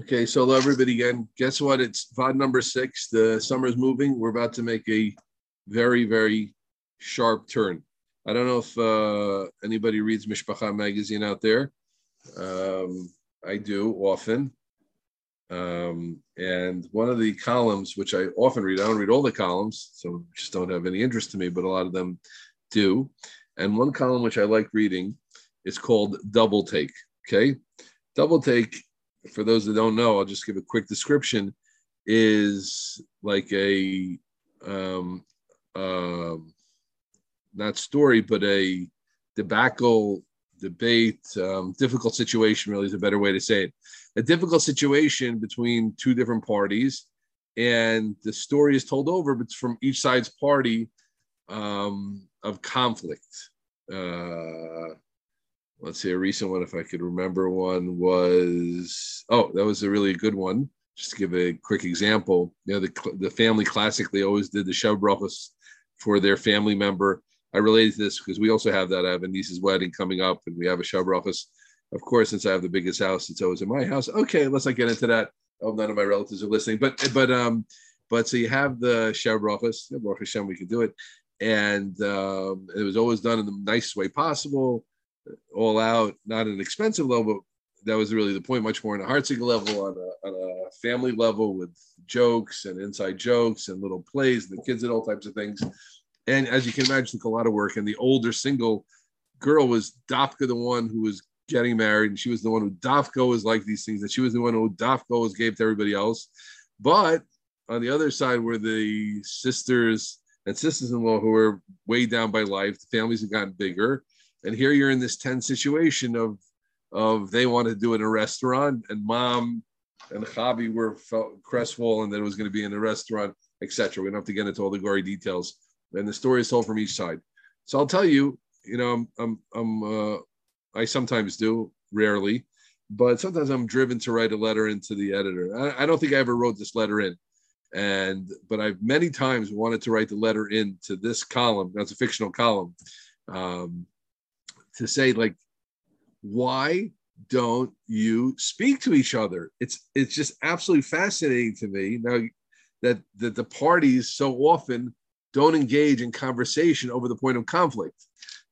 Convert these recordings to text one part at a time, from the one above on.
Okay, so hello everybody again. Guess what? It's VOD number six. The summer's moving. We're about to make a very, very sharp turn. I don't know if uh, anybody reads Mishpacha magazine out there. Um, I do often. Um, and one of the columns, which I often read, I don't read all the columns, so just don't have any interest to me, but a lot of them do. And one column which I like reading is called Double Take. Okay. Double Take, for those that don't know, I'll just give a quick description, is like a um, um, not story, but a debacle, debate, um, difficult situation, really is a better way to say it. A difficult situation between two different parties, and the story is told over, but from each side's party um, of conflict. Uh, let's see, a recent one, if I could remember one, was oh, that was a really good one. Just to give a quick example, you know, the, the family classically always did the Shav brachos for their family member. I related to this because we also have that. I have a niece's wedding coming up, and we have a Shav brachos. Of course, since I have the biggest house, it's always in my house. Okay, let's not get into that. Oh, none of my relatives are listening, but but um, but so you have the Shav brachos. Baruch Hashem, we can do it, and um, it was always done in the nicest way possible, all out, not an expensive level. But that was really the point. Much more on a heartsinger level, on a, on a family level, with jokes and inside jokes and little plays. And the kids did all types of things and as you can imagine, took a lot of work. And the older single girl was Dafka, the one who was getting married, and she was the one who Dafka was like these things, and she was the one who Dafka was gave to everybody else. But on the other side were the sisters and sisters-in-law who were weighed down by life. The families had gotten bigger, and here you're in this tense situation of of they wanted to do it in a restaurant, and mom and Chavi were felt crestfallen that it was going to be in a restaurant, etc. We don't have to get into all the gory details and the story is told from each side. So I'll tell you, you know, I'm, I'm, I'm uh, I sometimes do, rarely, but sometimes I'm driven to write a letter into the editor. I, I don't think I ever wrote this letter in, and but I've many times wanted to write the letter into this column. That's a fictional column, um, to say like, why don't you speak to each other? It's it's just absolutely fascinating to me now that that the parties so often don't engage in conversation over the point of conflict.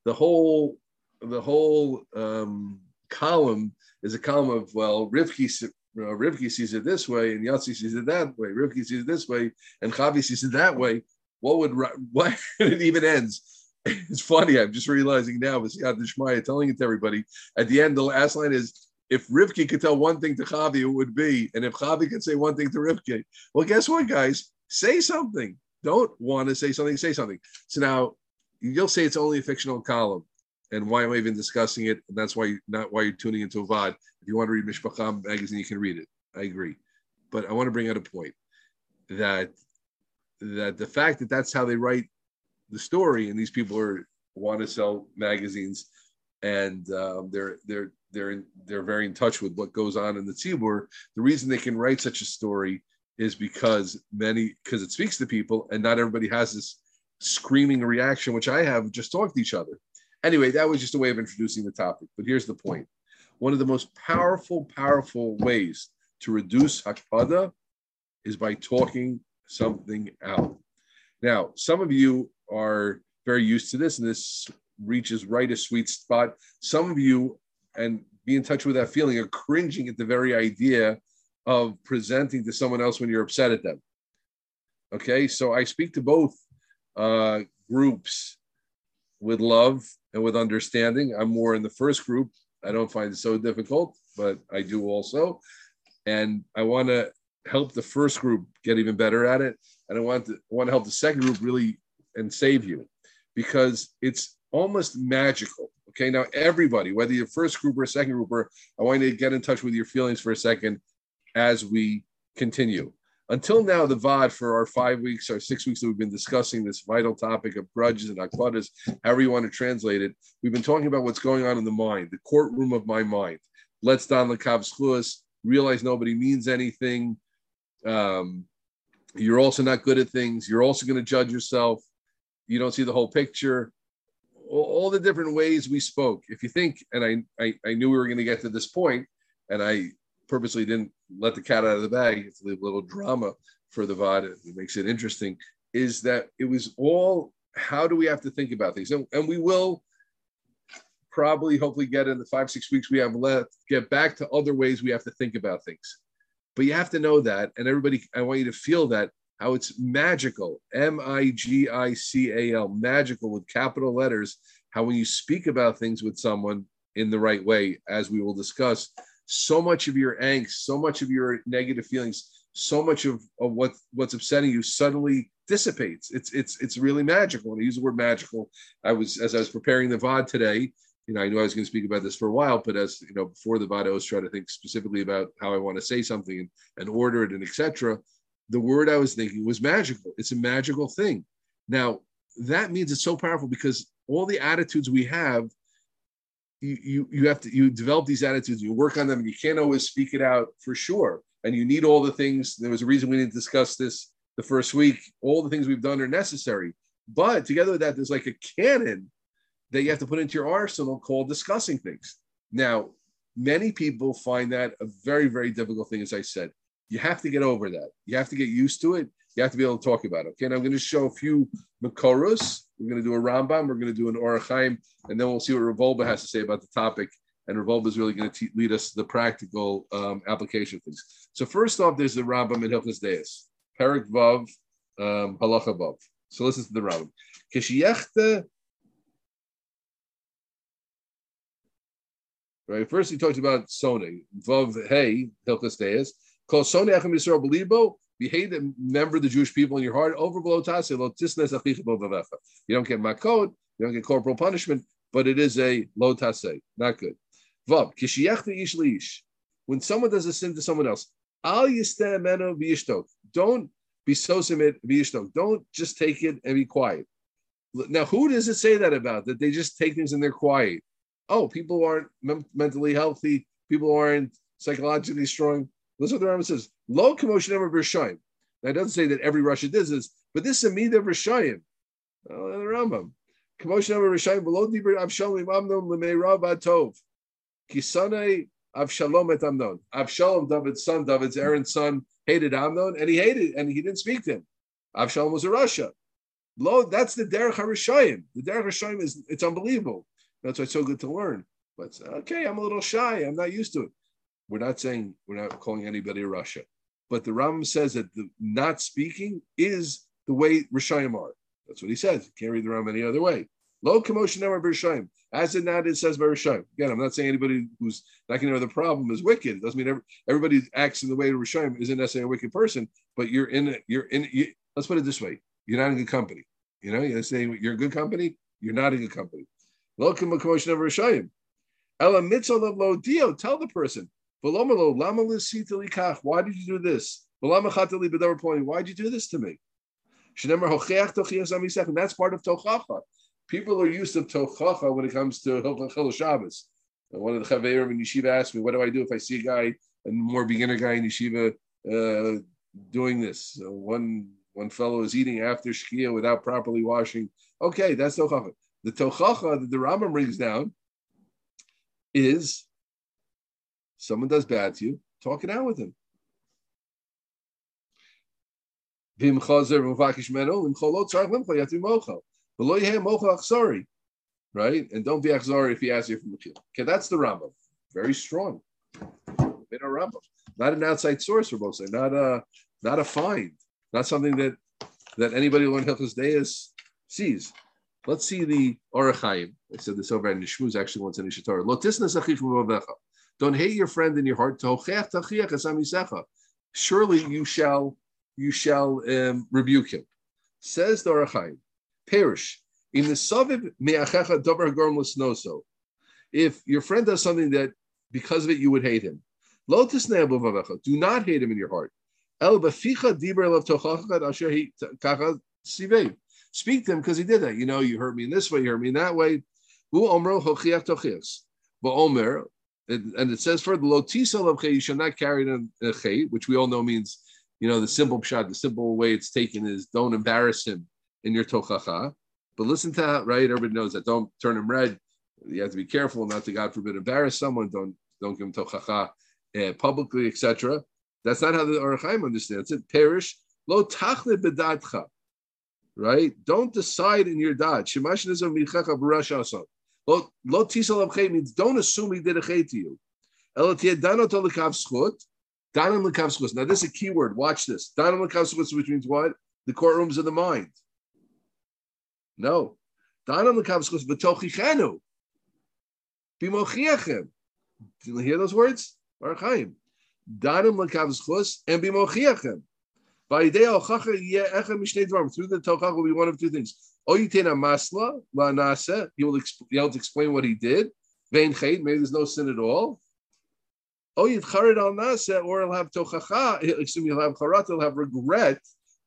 The whole the whole um, column is a column of well, Rivki, uh, Rivki sees it this way, and Yossi sees it that way. Rivki sees it this way, and Chavi sees it that way. What would what it even ends? It's funny. I'm just realizing now with Scott Shmaya telling it to everybody. At the end, the last line is if Rivki could tell one thing to Chavi, it would be, and if Chavi could say one thing to Rivki, well, guess what, guys? Say something don't want to say something, say something. So now you'll say it's only a fictional column. And why am I even discussing it? And that's why you, not why you're tuning into VOD. If you want to read Mishpacha magazine, you can read it. I agree. But I want to bring out a point that that the fact that that's how they write the story, and these people are want to sell magazines, and um, they're they're they're in, they're very in touch with what goes on in the tzibur. The reason they can write such a story is because many because it speaks to people and not everybody has this screaming reaction which i have just talk to each other. Anyway that was just a way of introducing the topic but here's the point. One of the most powerful powerful ways to reduce hakpada is by talking something out. Now some of you are very used to this and this reaches right a sweet spot some of you and be in touch with that feeling are cringing at the very idea of presenting to someone else when you're upset at them. Okay, so I speak to both uh, groups with love and with understanding. I'm more in the first group. I don't find it so difficult, but I do also. And I want to help the first group get even better at it. And I want to want to help the second group really and save you because it's almost magical. Okay, now everybody, whether you're first group or second grouper, I want you to get in touch with your feelings for a second as we continue. Until now, the VOD for our five weeks or six weeks that we've been discussing this vital topic of grudges and akvadas, however you want to translate it, we've been talking about what's going on in the mind, the courtroom of my mind. Let's down the kavs realize nobody means anything. Um, you're also not good at things. You're also going to judge yourself. You don't see the whole picture. All, the different ways we spoke. If you think, and I, I, I knew we were going to get to this point, and I purposely didn't let the cat out of the bag. It's a little drama for the VOD. It makes it interesting. Is that it was all how do we have to think about things? And, and we will probably hopefully get in the five, six weeks we have left, get back to other ways we have to think about things. But you have to know that, and everybody, I want you to feel that how it's magical, M I G I C A L, magical with capital letters. How when you speak about things with someone in the right way, as we will discuss, so much of your angst, so much of your negative feelings, so much of, of what what's upsetting you suddenly dissipates. It's it's it's really magical. And I use the word magical. I was as I was preparing the VOD today, you know, I knew I was going to speak about this for a while, but as you know, before the VOD, I was trying to think specifically about how I want to say something and, and order it and etc. The word I was thinking was magical. It's a magical thing. Now that means it's so powerful because all the attitudes we have you, you you have to you develop these attitudes. You work on them. And you can't always speak it out for sure. And you need all the things. There was a reason we didn't discuss this the first week. All the things we've done are necessary. But together with that there's like a canon that you have to put into your arsenal called discussing things. Now many people find that a very very difficult thing as i said you have to get over that you have to get used to it you have to be able to talk about it okay and i'm going to show a few makoros we're going to do a Rambam, we're going to do an Ohr HaChaim, and then we'll see what Rav Wolbe has to say about the topic. And Rav Wolbe is really going to te- lead us to the practical um, application of things. So first off, there's the Rambam in Hilchas Deis, Perik Vav, um, Halacha Vav. So listen to the Rambam. Kishiyechte Right. First, he talks about Sony. Vav Hey Hilchas Deis. Belibo you hate a member of the Jewish people in your heart, over You don't get makot, you don't get corporal punishment, but it is a lo tase, not good. Vav, ish ish. When someone does a sin to someone else, al yistemeno v'yishtok. Don't be so submit v'yishtok. Don't just take it and be quiet. Now, who does it say that about? That they just take things and they're quiet. Oh, people aren't mentally healthy. People aren't psychologically strong. Listen what the Rambam says. Lo commotion ever b'rishayim. Now it doesn't say that every Russia does this, but this is a midah b'rishayim. Oh, the Rambam. Commotion ever b'rishayim below dibur Avshalom Amnon l'meirav atov. Kisanei Avshalom et Amnon. Avshalom, David's son, David's Aaron's son, hated Amnon, and he hated, and he didn't speak to him. Avshalom was a Russia. Lo, that's the derech harishayim. The derech harishayim is it's unbelievable. That's why it's so good to learn. But okay, I'm a little shy. I'm not used to it. We're not saying we're not calling anybody a Russia, but the Rambam says that the not speaking is the way Rishayim are. That's what he says. You can't read the Rambam any other way. Low commotion never Rishayim. As in that, it says by Rishayim. Again, I'm not saying anybody who's not going to know the problem is wicked. It doesn't mean every, everybody acts in the way of Rishayim isn't necessarily a wicked person, but you're in, you're in, you, let's put it this way. You're not in good company. You know, you're saying you're in good company. You're not in good company. Low commotion never Rishayim. Ela mitzvah lo dio. Tell the person. Why did you do this? Why did you do this to me? That's part of Tochacha. People are used to Tochacha when it comes to Hilchach Shabbos. One of the Chaverim in Yeshiva asked me, What do I do if I see a guy, a more beginner guy in Yeshiva, uh, doing this? So one one fellow is eating after Shkia without properly washing. Okay, that's Tochacha. The Tochacha that the Rambam brings down is someone does bad to you, talk it out with him. Right? And don't be achzari if he asks you the kill. Okay, that's the Rambam. Very strong. Rambam. Not an outside source, we're both saying. Not a, not a find. Not something that that anybody who learned Hilchas Deis sees. Let's see the Ohr HaChaim. I said this over at Nishmuz actually once in Ishitar. Lotisna don't hate your friend in your heart. Surely you shall you shall um, rebuke him. Says the Ohr HaChaim, perish in the saviv me'achecha davar noso. If your friend does something that because of it you would hate him, lo do not hate him in your heart. El asher kacha sivev. Speak to him because he did that. You know, you hurt me in this way, you hurt me in that way. Omro hochiach. But omer, and it says further, lo tisal of you shall not carry a chay, which we all know means, you know, the simple shot, the simple way it's taken is don't embarrass him in your tochacha. But listen to that, right? Everybody knows that. Don't turn him red. You have to be careful not to, God forbid, embarrass someone. Don't don't give him tochacha uh, publicly, etc. That's not how the Ohr HaChaim understands it. Perish lo tachle bedatcha. Right? Don't decide in your dad. Shemash nizam michacha b'rash. Lo tisal means don't assume he did a chay to you. Now this is a key word. Watch this. Which means what? The courtrooms of the mind. No. Did you hear those words? HaChaim. Danim lekav schut and b'mochiachem. By day Through the Tochach will be one of two things. Oh, o yitena masla la nasa. He will be able to explain what he did. Vein chayt. Maybe there's no sin at all. Oh, yitchared al nasa, or he'll have tochacha. Excuse me, he'll have charat. He'll have regret.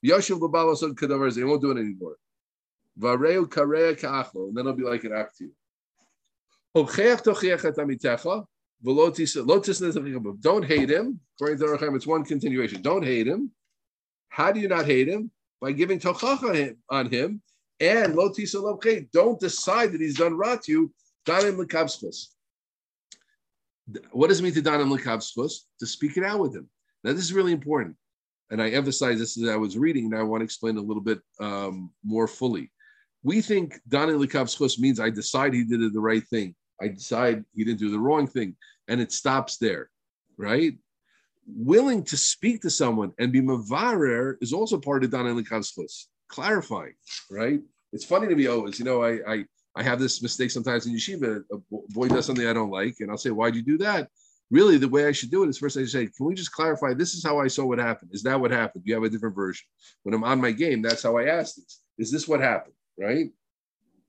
Yashuv l'balos on kadavers. He won't do it anymore. Vareu kareya ka'achlo, and then it'll be like an act to you. Don't hate him. According to Ohr HaChaim, it's one continuation. Don't hate him. How do you not hate him? By giving tochacha on him and lo tisa Don't decide that he's done rat to you. Danim lekavskos. What does it mean to danim lekavskos? To speak it out with him. Now this is really important, and I emphasize this as I was reading. and I want to explain a little bit um, more fully. We think danim lekavskos means I decide he did the right thing. I decide he didn't do the wrong thing, and it stops there, right? willing to speak to someone and be mavarer is also part of Dana Likavskos, clarifying, right? It's funny to me always, you know, I, I I have this mistake sometimes in yeshiva. A boy does something I don't like, and I'll say, "Why'd you do that?" Really, the way I should do it is first I say, "Can we just clarify? This is how I saw what happened. Is that what happened? You have a different version?" When I'm on my game, that's how I ask this. Is this what happened? Right?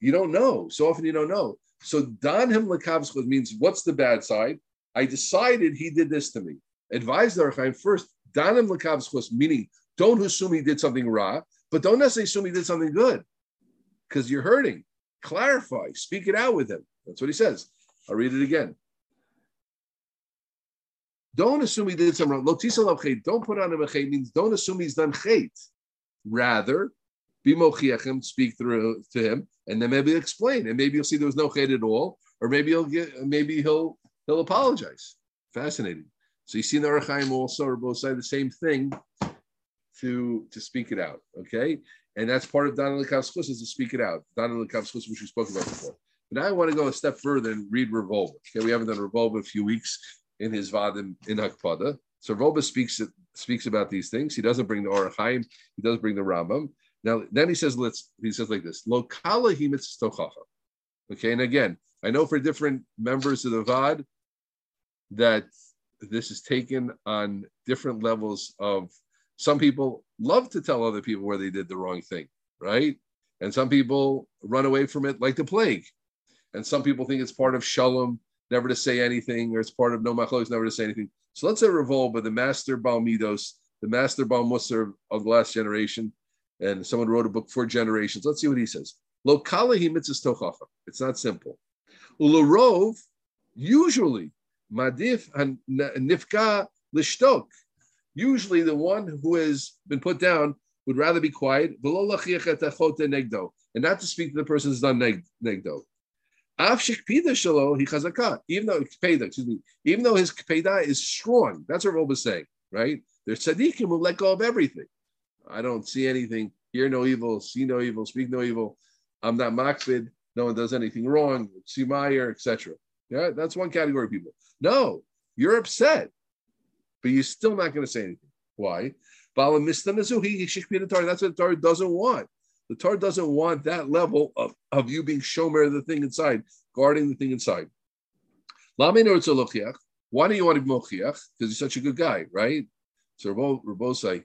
You don't know. So often you don't know. So don him lekavskos means what's the bad side? I decided he did this to me advise the Ohr HaChaim first, danim lekavskos, meaning don't assume he did something raw, but don't necessarily assume he did something good, because you're hurting. Clarify, speak it out with him. That's what he says. I'll read it again. Don't assume he did something wrong. Don't put on him a chait means don't assume he's done chait. Rather, be mochiachim, speak through to him, and then maybe explain, and maybe you'll see there was no chait at all, or maybe he'll get, maybe he'll he'll apologize. Fascinating. So you see in the Ohr HaChaim also, or both say the same thing to, to speak it out. Okay. And that's part of Dana Lekavskos is to speak it out. Dana Lekavskos, which we spoke about before. But now I want to go a step further and read Rav Wolbe. Okay. We haven't done Rav Wolbe a few weeks in his Vadim in Hakpada. So Rav Wolbe speaks speaks about these things. He doesn't bring the Ohr HaChaim. He does bring the Rambam. Now, then he says, let's, he says like this, Lokala tochacha. Okay. And again, I know for different members of the VAD that this is taken on different levels of some people love to tell other people where they did the wrong thing, right? And some people run away from it like the plague. And some people think it's part of shalom, never to say anything, or it's part of no machlos, never to say anything. So let's say Revolva, the master Balmidos, the master Balmusar of the last generation, and someone wrote a book for generations. Let's see what he says. Lo kalahi mitzvah It's not simple. Ularov, usually Madif and nifka lishtok. Usually, the one who has been put down would rather be quiet, and not to speak to the person who's done negdo. Even though excuse me, even though his kpeda is strong, that's what Rob is saying, right? There's tzaddikim who let go of everything. I don't see anything, hear no evil, see no evil, speak no evil. I'm not makbid. No one does anything wrong. See Meyer, etc. Yeah, that's one category of people. No, you're upset, but you're still not going to say anything. Why? That's what the Torah doesn't want. The Torah doesn't want that level of, of you being shomer of the thing inside, guarding the thing inside. Why do you want to be mochiach? Because you're such a good guy, right? So Rabosai,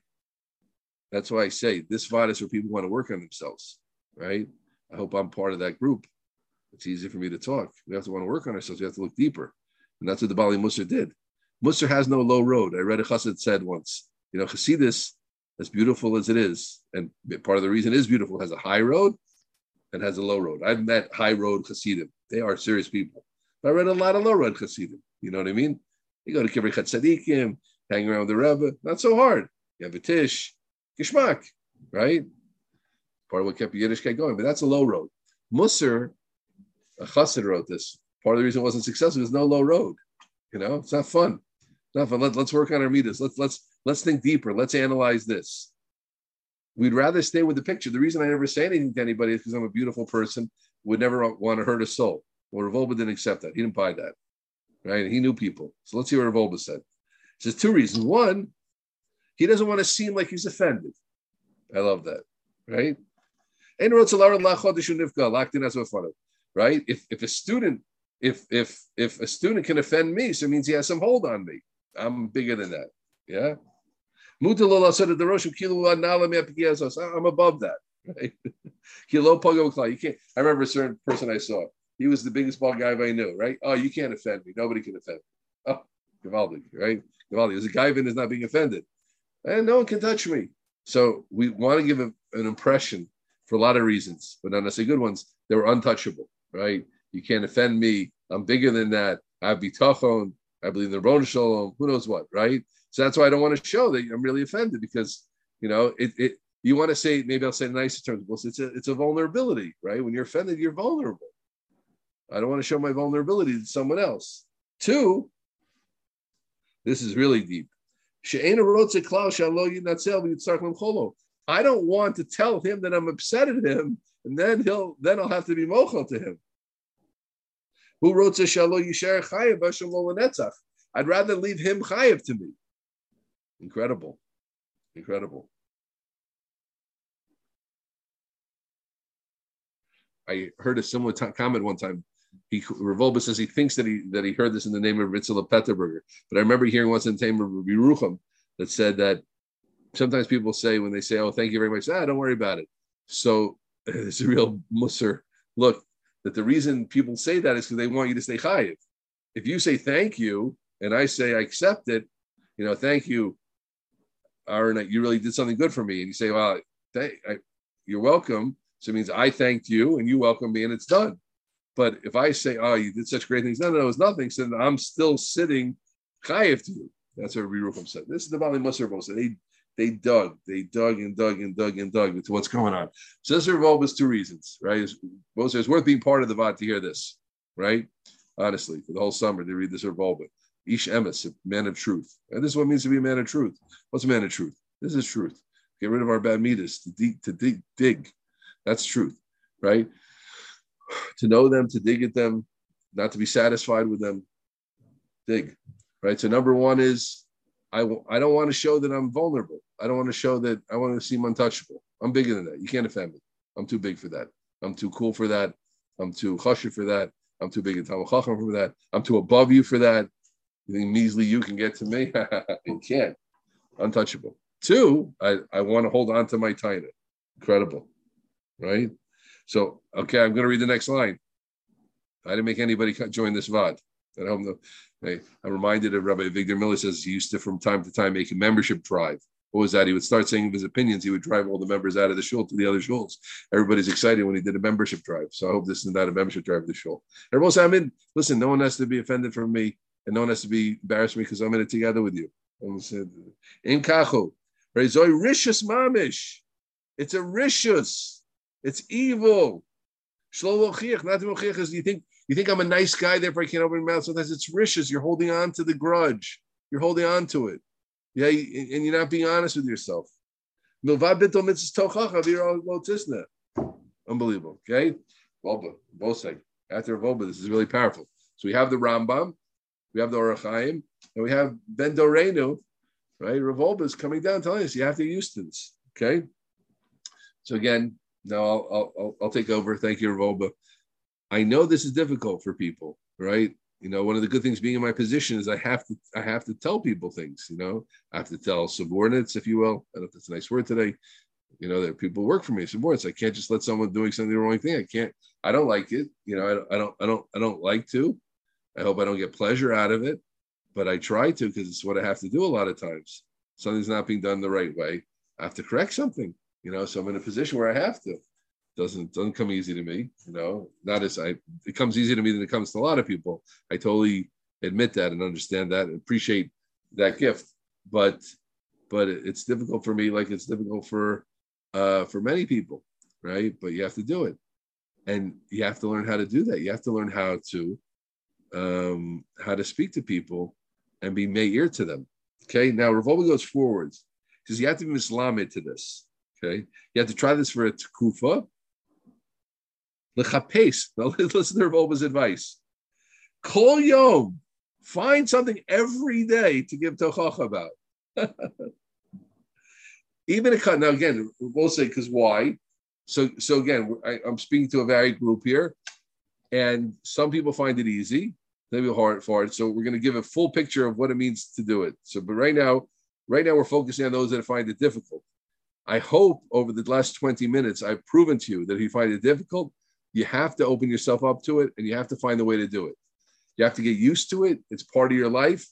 that's why I say this VAD is where people want to work on themselves, right? I hope I'm part of that group. It's easy for me to talk. We have to want to work on ourselves. We have to look deeper. And that's what the Bali Musa did. Musar has no low road. I read a chassid said once, you know, Hasidus, as beautiful as it is, and part of the reason is beautiful, has a high road and has a low road. I've met high road Hasidim. They are serious people. But I read a lot of low road Hasidim. You know what I mean? You go to Kibbutz Tzadikim, hang around with the Rebbe. Not so hard. You have a tish, gishmak, right? Part of what kept the Yiddishkeit going. But that's a low road. Musar, a chassid wrote this part of the reason it wasn't successful is no low road. You know, it's not fun. Nothing. Let, let's work on our meters. Let's let's let's think deeper. Let's analyze this. We'd rather stay with the picture. The reason I never say anything to anybody is because I'm a beautiful person, would never want to hurt a soul. Well, Rav Wolbe didn't accept that. He didn't buy that. Right? He knew people. So let's see what Rav Wolbe said. He says two reasons. One, he doesn't want to seem like he's offended. I love that. Right? Right? If if a student, if if if a student can offend me, so it means he has some hold on me. I'm bigger than that. Yeah. I'm above that. Right? you can't. I remember a certain person I saw. He was the biggest ball guy I knew. Right? Oh, you can't offend me. Nobody can offend me. Oh, Givaldi, right? Givaldi. There's a guy in is not being offended, and no one can touch me. So we want to give a, an impression for a lot of reasons, but not necessarily good ones. They were untouchable, right? You can't offend me. I'm bigger than that. I have bitachon. I believe in the Ron Shalom. Who knows what, right? So that's why I don't want to show that I'm really offended because you know it. it you want to say maybe I'll say in nicer terms. Well, it's a it's a vulnerability, right? When you're offended, you're vulnerable. I don't want to show my vulnerability to someone else. Two, this is really deep. I don't want to tell him that I'm upset at him, and then he'll then I'll have to be mochel to him. Who wrote to Shalo Yisher Chayev I'd rather leave him chayev to me. Incredible. Incredible. I heard a similar t- comment one time. He Rav Wolbe says he thinks that he that he heard this in the name of Reb Itzele Peterburger, but I remember hearing once in the name of Rabbi Rucham that said that sometimes people say when they say, "Oh, thank you very much," ah, don't worry about it. So it's a real musser. Look, that the reason people say that is because they want you to stay chayiv. If you say thank you and I say I accept it, you know, thank you, Aaron, you really did something good for me. And you say, well, thank, I, you're welcome. So it means I thanked you and you welcome me and it's done. But if I say, oh, you did such great things, no, no, it was nothing. So I'm still sitting chayiv to you. That's what Rucham said. This is the Bali Musar said. They they dug, they dug and dug and dug and dug into what's going on. So this involves two reasons, right? It's, it's worth being part of the VOD to hear this, right? Honestly, for the whole summer, they read this Rav Wolbe. Ish emes, a man of truth. And this is what it means to be a man of truth. What's a man of truth? This is truth. Get rid of our bad meters, to dig, to dig, dig. That's truth, right? To know them, to dig at them, not to be satisfied with them. Dig, right? So number one is I don't want to show that I'm vulnerable. I don't want to show that I want to seem untouchable. I'm bigger than that. You can't offend me. I'm too big for that. I'm too cool for that. I'm too chashiv for that. I'm too big a Talmud Chacham for that. I'm too above you for that. You think measly you can get to me? you can't. Untouchable. Two, I, I want to hold on to my taina. Incredible. Right? So, okay, I'm going to read the next line. I didn't make anybody join this VOD. Don't know. I, I'm reminded of Rabbi Victor Miller says he used to, from time to time, make a membership drive. What was that? He would start saying his opinions. He would drive all the members out of the shul to the other shuls. Everybody's excited when he did a membership drive. So I hope this is not a membership drive of the shul. Everyone say, I'm in. Listen, no one has to be offended from me and no one has to be embarrassed me because I'm in it together with you. In kachu, rishus mamish. It's a rishus. It's evil. Shlo not the you think you think I'm a nice guy, therefore I can't open my mouth. Sometimes it's rishus. You're holding on to the grudge. You're holding on to it. Yeah, and you're not being honest with yourself. Unbelievable. Okay, Wolbe, both after Wolbe, this is really powerful. So we have the Rambam, we have the Ohr HaChaim, and we have Ben Dorenu, right? Rav Wolbe is coming down telling us you have to to this. Okay. So again, now I'll, I'll, I'll take over. Thank you, Rav Wolbe. I know this is difficult for people, right? You know, one of the good things being in my position is I have to I have to tell people things. You know, I have to tell subordinates, if you will. I don't know if that's a nice word today. You know, that people work for me, subordinates. I can't just let someone doing something the wrong thing. I can't. I don't like it. You know, I, I don't. I don't. I don't like to. I hope I don't get pleasure out of it, but I try to because it's what I have to do a lot of times. Something's not being done the right way. I have to correct something, you know. So I'm in a position where I have to. Doesn't doesn't come easy to me, you know. Not as I it comes easy to me than it comes to a lot of people. I totally admit that and understand that and appreciate that gift. But but it's difficult for me, like it's difficult for uh for many people, right? But you have to do it. And you have to learn how to do that. You have to learn how to um, how to speak to people and be meir to them. Okay, now Rav Wolbe goes forwards because you have to be mislamed to this. Okay, you have to try this for a tekufa. Lechapes. Listen to Rav Wolbe's advice. Kol yom. Find something every day to give tochacha about. Even a cut. Now again, we'll say because why? So so again, I, I'm speaking to a varied group here, and some people find it easy maybe hard for it. So we're going to give a full picture of what it means to do it. So, but right now, right now we're focusing on those that find it difficult. I hope over the last 20 minutes I've proven to you that if you find it difficult, you have to open yourself up to it and you have to find a way to do it. You have to get used to it. It's part of your life.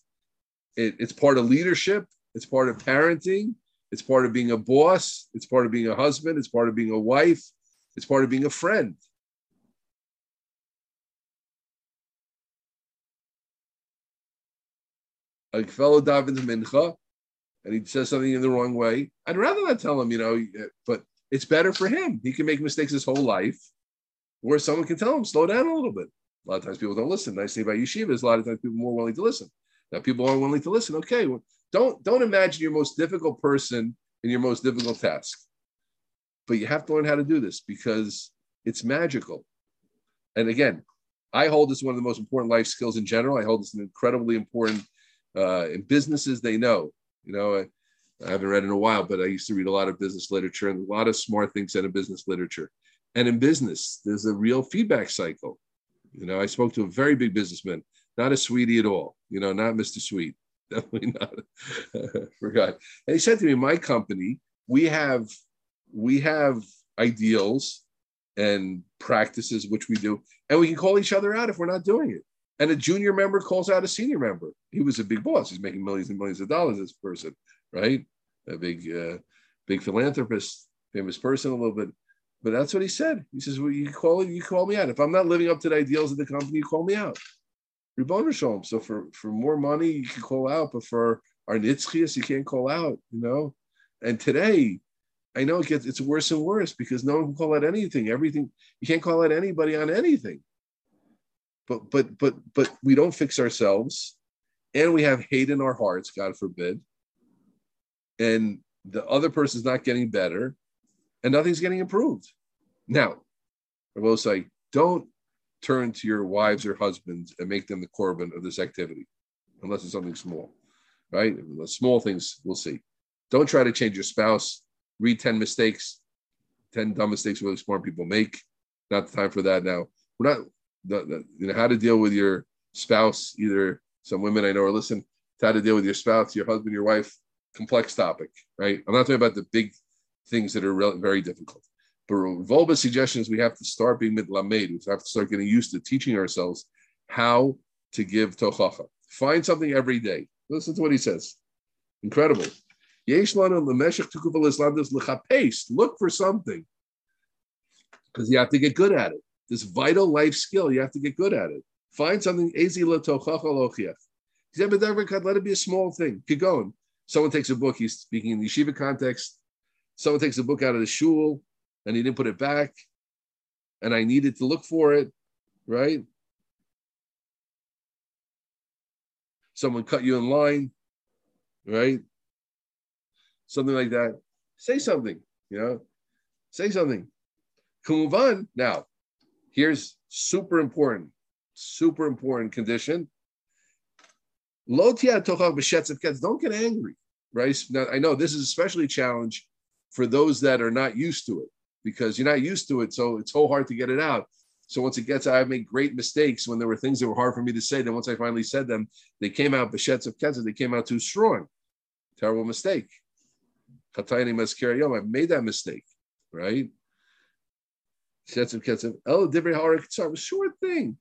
It, it's part of leadership. It's part of parenting. It's part of being a boss. It's part of being a husband. It's part of being a wife. It's part of being a friend. a fellow davens mincha, and he says something in the wrong way, I'd rather not tell him, you know, but it's better for him. He can make mistakes his whole life, where someone can tell them, slow down a little bit. A lot of times people don't listen. Nice thing about yeshiva is a lot of times people are more willing to listen. Now people aren't willing to listen. Okay, well, don't don't imagine your most difficult person in your most difficult task. But you have to learn how to do this because it's magical. And again, I hold this one of the most important life skills in general. I hold this an incredibly important uh, in businesses they know. You know, I, I, haven't read in a while, but I used to read a lot of business literature and a lot of smart things in business literature. And in business, there's a real feedback cycle. You know, I spoke to a very big businessman, not a sweetie at all. You know, not Mr. Sweet, definitely not. Forgot. And he said to me, "My company, we have we have ideals and practices which we do, and we can call each other out if we're not doing it." and a junior member calls out a senior member. He was a big boss. He's making millions and millions of dollars. This person, right? A big, uh, big philanthropist, famous person, a little bit. But that's what he said. He says, "Well, you call you call me out. If I'm not living up to the ideals of the company, you call me out." So for for more money, you can call out, but for our nitzchias, you can't call out. You know. And today, I know it gets it's worse and worse because no one can call out anything. Everything you can't call out anybody on anything but but but but we don't fix ourselves and we have hate in our hearts god forbid and the other person's not getting better and nothing's getting improved now i will say don't turn to your wives or husbands and make them the korban of this activity unless it's something small right the small things we'll see don't try to change your spouse read 10 mistakes 10 dumb mistakes really smart people make not the time for that now we're not the, the, you know how to deal with your spouse. Either some women I know are listen how to deal with your spouse, your husband, your wife. Complex topic, right? I'm not talking about the big things that are re- very difficult. But Wolbe's suggestion is we have to start being mitlamed. We have to start getting used to teaching ourselves how to give tochacha. Find something every day. Listen to what he says. Incredible. Look for something because you have to get good at it this vital life skill. You have to get good at it. Find something Let it be a small thing. Keep going. Someone takes a book. He's speaking in the yeshiva context. Someone takes a book out of the shul and he didn't put it back, and I needed to look for it. Right. Someone cut you in line. Right. Something like that. Say something. You know. Say something. Kumuvan. Now, Here's super important, super important condition. Don't get angry, right? Now, I know this is especially a challenge for those that are not used to it because you're not used to it. So it's so hard to get it out. So once it gets out, I've made great mistakes when there were things that were hard for me to say. Then once I finally said them, they came out b'shetz of ketzah. They came out too strong. Terrible mistake. I've made that mistake, right? Shetsim Ketsim, El Divrei Hara a short thing.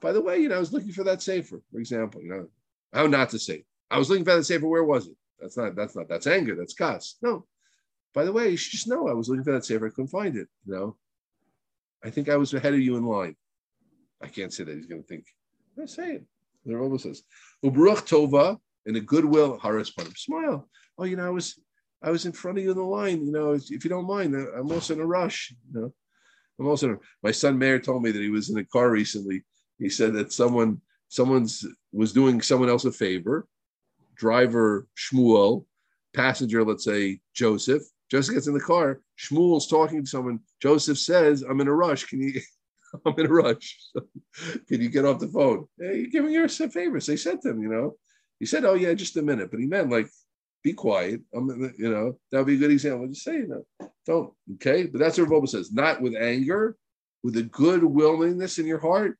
By the way, you know, I was looking for that safer, for example, you know, how not to say. I was looking for that safer, where was it? That's not, that's not, that's anger, that's cuss. No. By the way, you should just know I was looking for that safer, I couldn't find it. You know, I think I was ahead of you in line. I can't say that he's going to think. I say it. The Rabbi says, Ubruch Tova, in a goodwill, Panim. Smile. Oh, you know, I was I was in front of you in the line. You know, if you don't mind, uh, I'm also in a rush. You know, I'm also my son Mayor told me that he was in a car recently. He said that someone someone's was doing someone else a favor, driver Shmuel, passenger, let's say Joseph. Joseph gets in the car. Shmuel's talking to someone. Joseph says, "I'm in a rush. Can you?" I'm in a rush. Can you get off the phone? Hey, you're giving your favors. They said to him, you know. He said, "Oh yeah, just a minute," but he meant like, "Be quiet." I'm, you know, that would be a good example. Just say, you know, don't. Okay, but that's what Boba says. Not with anger, with a good willingness in your heart,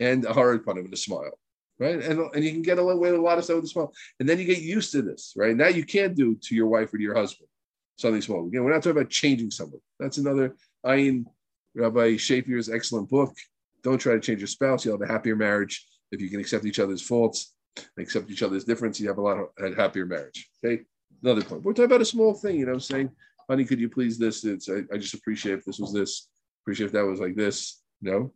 and a hard upon him with a smile right? And, and you can get away with a lot of stuff with a smile. And then you get used to this, right? Now you can't do to your wife or to your husband something small. Again, we're not talking about changing someone. That's another Ayin Rabbi Shafir's excellent book. Don't try to change your spouse. You'll have a happier marriage if you can accept each other's faults and accept each other's difference. You have a lot of a happier marriage. Okay. Another point. We're talking about a small thing, you know. I'm saying, honey, could you please this? It's I, I just appreciate if this was this. Appreciate if that was like this. No.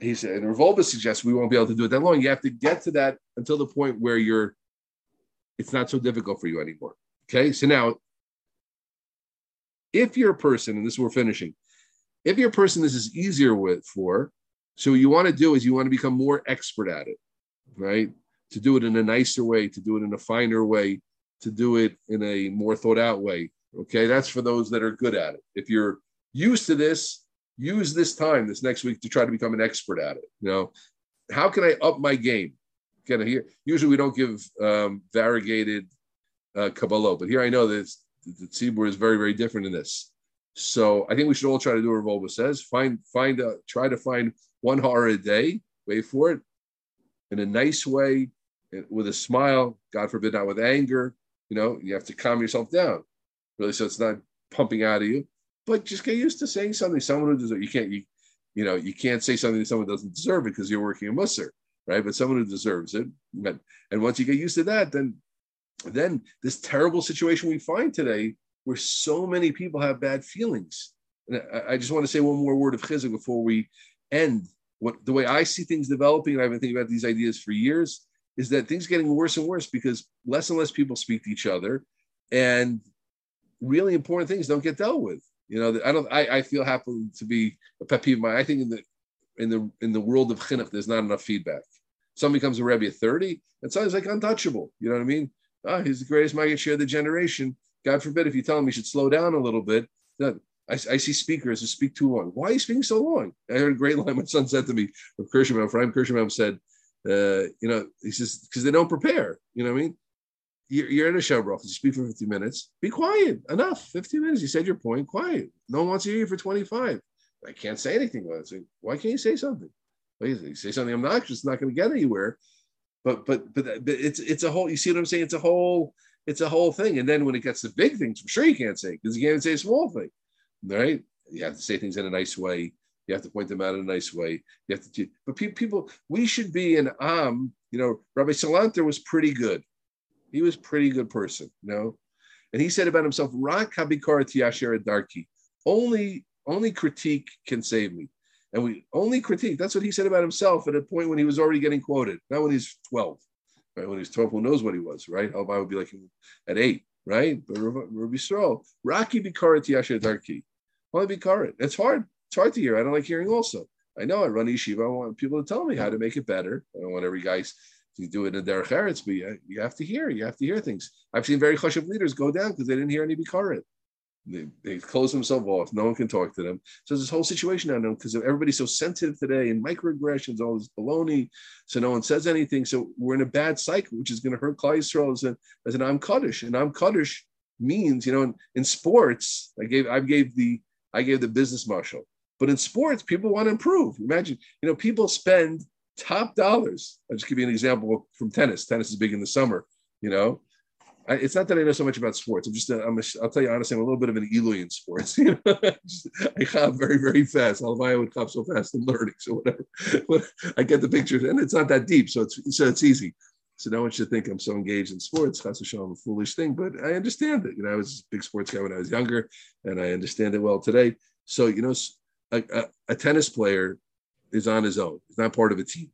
he said, and Rav Wolbe suggests we won't be able to do it that long. You have to get to that until the point where you're, it's not so difficult for you anymore. Okay. So now, if you're a person, and this we're finishing, if you're a person this is easier with for, so what you want to do is you want to become more expert at it, right? To do it in a nicer way, to do it in a finer way, to do it in a more thought out way. Okay. That's for those that are good at it. If you're used to this, use this time this next week to try to become an expert at it. You know, how can I up my game? Can I hear? Usually we don't give um, variegated uh, Kabbalah, but here I know that the Tzibur is very, very different in this. So I think we should all try to do what Wolbe says. Find, find, a, try to find one horror a day. Wait for it in a nice way, with a smile. God forbid, not with anger. You know, you have to calm yourself down, really, so it's not pumping out of you but just get used to saying something. Someone who deserves you can't you you know you can't say something to someone who doesn't deserve it because you're working a musser, right? But someone who deserves it, But, and once you get used to that, then then this terrible situation we find today, where so many people have bad feelings. And I, I just want to say one more word of chizuk before we end. What the way I see things developing, and I've been thinking about these ideas for years, is that things getting worse and worse because less and less people speak to each other, and really important things don't get dealt with. You know, I don't. I, I feel happy to be a pet peeve. Of mine. I think in the in the in the world of chinuch, there's not enough feedback. Somebody becomes a rebbe at 30, and sounds like untouchable. You know what I mean? Ah, he's the greatest Maggid Shiur of the generation. God forbid if you tell him he should slow down a little bit. That I, I, see speakers who speak too long. Why are you speaking so long? I heard a great line my son said to me from Kirschbaum. Chaim Kirschbaum said, uh, you know, he says, because they don't prepare. You know what I mean? you're, you're in a show, bro. You speak for 50 minutes. Be quiet. Enough. 15 minutes. You said your point. Quiet. No one wants to hear you for 25. I can't say anything about it. why can't you say something? you say something obnoxious, it's not going to get anywhere. But, but but it's it's a whole. You see what I'm saying? It's a whole it's a whole thing. And then when it gets to big things, for sure you can't say because you can't say a small thing, right? You have to say things in a nice way. You have to point them out in a nice way. You have to. But people, we should be an am. You know, Rabbi Salanter was pretty good. He was pretty good person, you know. And he said about himself, Rak habikar darki. Only, only critique can save me. And we only critique. That's what he said about himself at a point when he was already getting quoted, not when he's 12. Right? When he's 12, who knows what he was, right? I would be like at eight, right? But Rabbi Stroll, Raki bikaret tiasher darki. Only bikaret. It's hard. It's hard to hear. I don't like hearing also. I know I run yeshiva. I want people to tell me how to make it better. I don't want every guy's to do it in their eretz, but you, have to hear. You have to hear things. I've seen very chashuv leaders go down because they didn't hear any bikaret. They, they close themselves off. No one can talk to them. So this whole situation I know because everybody's so sensitive today and microaggressions, all this baloney. So no one says anything. So we're in a bad cycle, which is going to hurt Klal Yisrael as an as an Am Kaddish. And I'm Kaddish means, you know, in, in sports, I gave I gave the I gave the business marshal. But in sports, people want to improve. Imagine, you know, people spend top dollars. I'll just give you an example from tennis. Tennis is big in the summer, you know. I, it's not that I know so much about sports. I'm just, a, I'm a, I'll tell you honestly, I'm a little bit of an Eloi in sports. You know, just, I hop very, very fast. I would hop so fast in learning, so whatever. But I get the pictures, and it's not that deep, so it's so it's easy. So no one should think I'm so engaged in sports. That's a a foolish thing, but I understand it. You know, I was a big sports guy when I was younger, and I understand it well today. So you know, a, a, a tennis player is on his own. He's not part of a team.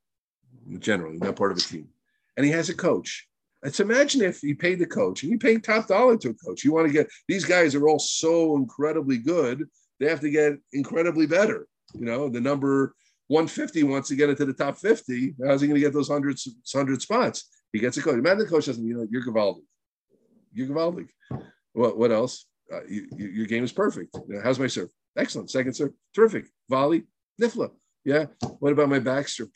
Generally, not part of a team, and he has a coach. Let's imagine if you paid the coach and you pay top dollar to a coach. You want to get these guys are all so incredibly good. They have to get incredibly better. You know, the number 150 wants to get into the top 50. How's he going to get those hundreds, hundred spots? He gets a coach. Imagine the coach doesn't, you know, you're Gavaldi. You're Gavaldi. What, what else? Uh, you, you, your game is perfect. How's my serve? Excellent. Second serve. Terrific. Volley. Nifla. Yeah. What about my backstroke?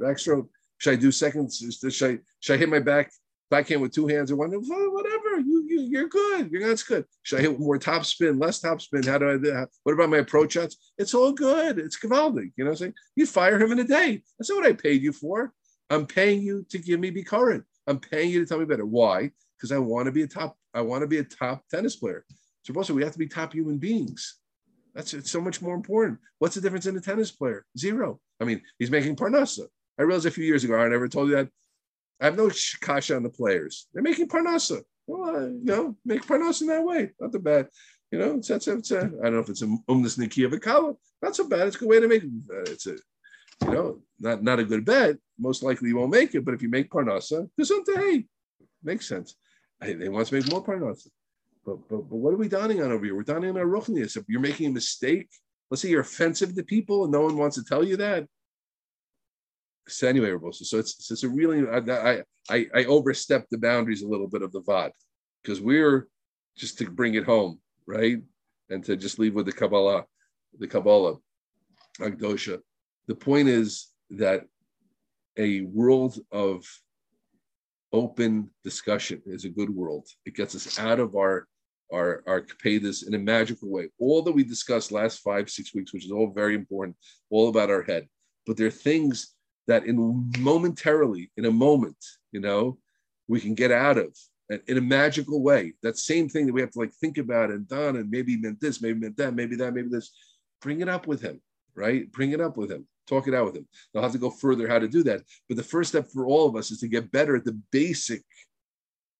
Backstroke. Should I do seconds? Should I, should I hit my back backhand with two hands or one? Whatever. You, you, you're good. You're that's good. Should I hit more top spin, less top spin? How do I do? What about my approach shots? It's all good. It's Gavaldi. You know what I'm saying? You fire him in a day. That's not what I paid you for. I'm paying you to give me be current. I'm paying you to tell me better. Why? Because I want to be a top. I want to be a top tennis player. So also we have to be top human beings. That's it's so much more important. What's the difference in a tennis player? Zero. I mean, he's making parnasa. I realized a few years ago, I never told you that. I have no kasha on the players. They're making parnasa. Well, uh, you know, make parnasa in that way. Not the bad. You know, it's, it's, it's a, I don't know if it's a umnus nikia vakala. Not so bad. It's a good way to make uh, It's a, you know, not not a good bet. Most likely you won't make it. But if you make parnasa, there's something, hey, makes sense. Hey, they want to make more parnasa. But, but, but what are we dining on over here? We're dining on our ruchnias. If you're making a mistake, let's say you're offensive to people and no one wants to tell you that. Anyway, Robosa. So it's it's a really I I I overstepped the boundaries a little bit of the VOD because we're just to bring it home, right? And to just leave with the Kabbalah, the Kabbalah, Agdosha. The point is that a world of open discussion is a good world. It gets us out of our our our this in a magical way. All that we discussed last five six weeks, which is all very important, all about our head. But there are things that in momentarily, in a moment, you know, we can get out of in a magical way. That same thing that we have to like think about and done, and maybe meant this, maybe meant that, maybe that, maybe this. Bring it up with him, right? Bring it up with him. Talk it out with him. They'll have to go further how to do that. But the first step for all of us is to get better at the basic,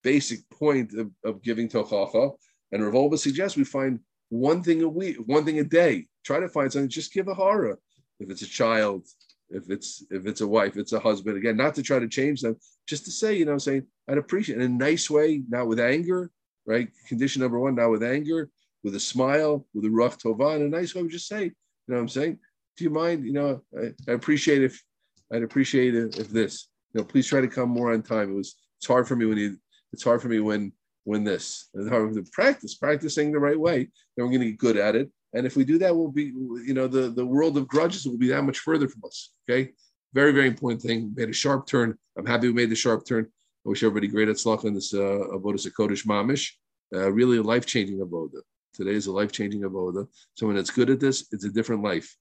basic point of, of giving tochacha. And Rav Wolbe suggests we find one thing a week, one thing a day. Try to find something. Just give a hara. If it's a child, if it's if it's a wife, it's a husband. Again, not to try to change them, just to say, you know, saying I'd appreciate in a nice way, not with anger, right? Condition number one, not with anger, with a smile, with a ruach tovah, in a nice way. Just say, you know, what I'm saying do you mind? You know, I, I appreciate if I'd appreciate it if this. You know, please try to come more on time. It was it's hard for me when you it's hard for me when when this. It's hard to practice, practicing the right way. Then we're going to get good at it. And if we do that, we'll be, you know, the, the world of grudges will be that much further from us. Okay. Very, very important thing. Made a sharp turn. I'm happy we made the sharp turn. I wish everybody great at Slach in this uh, Avodah Kodesh Mamish. Uh, really a life changing Avodah. Today is a life changing Avodah. So when it's good at this, it's a different life.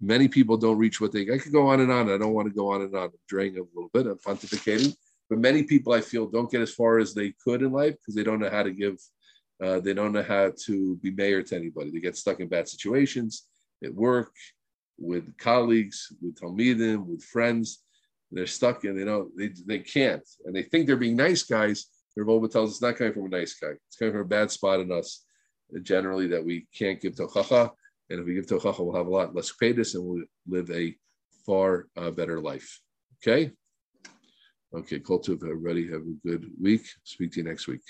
Many people don't reach what they. I could go on and on. I don't want to go on and on. I'm draining a little bit. I'm pontificating, but many people I feel don't get as far as they could in life because they don't know how to give. Uh, they don't know how to be mayor to anybody. They get stuck in bad situations at work, with colleagues, with talmidim, with friends. They're stuck and they don't. They they can't, and they think they're being nice guys. Their Rebbe tells us it's not coming from a nice guy. It's coming from a bad spot in us, generally that we can't give tochacha and if we give tochacha, we'll have a lot less pedis and we'll live a far uh, better life. Okay? Okay, Kol Tov, everybody have a good week. Speak to you next week.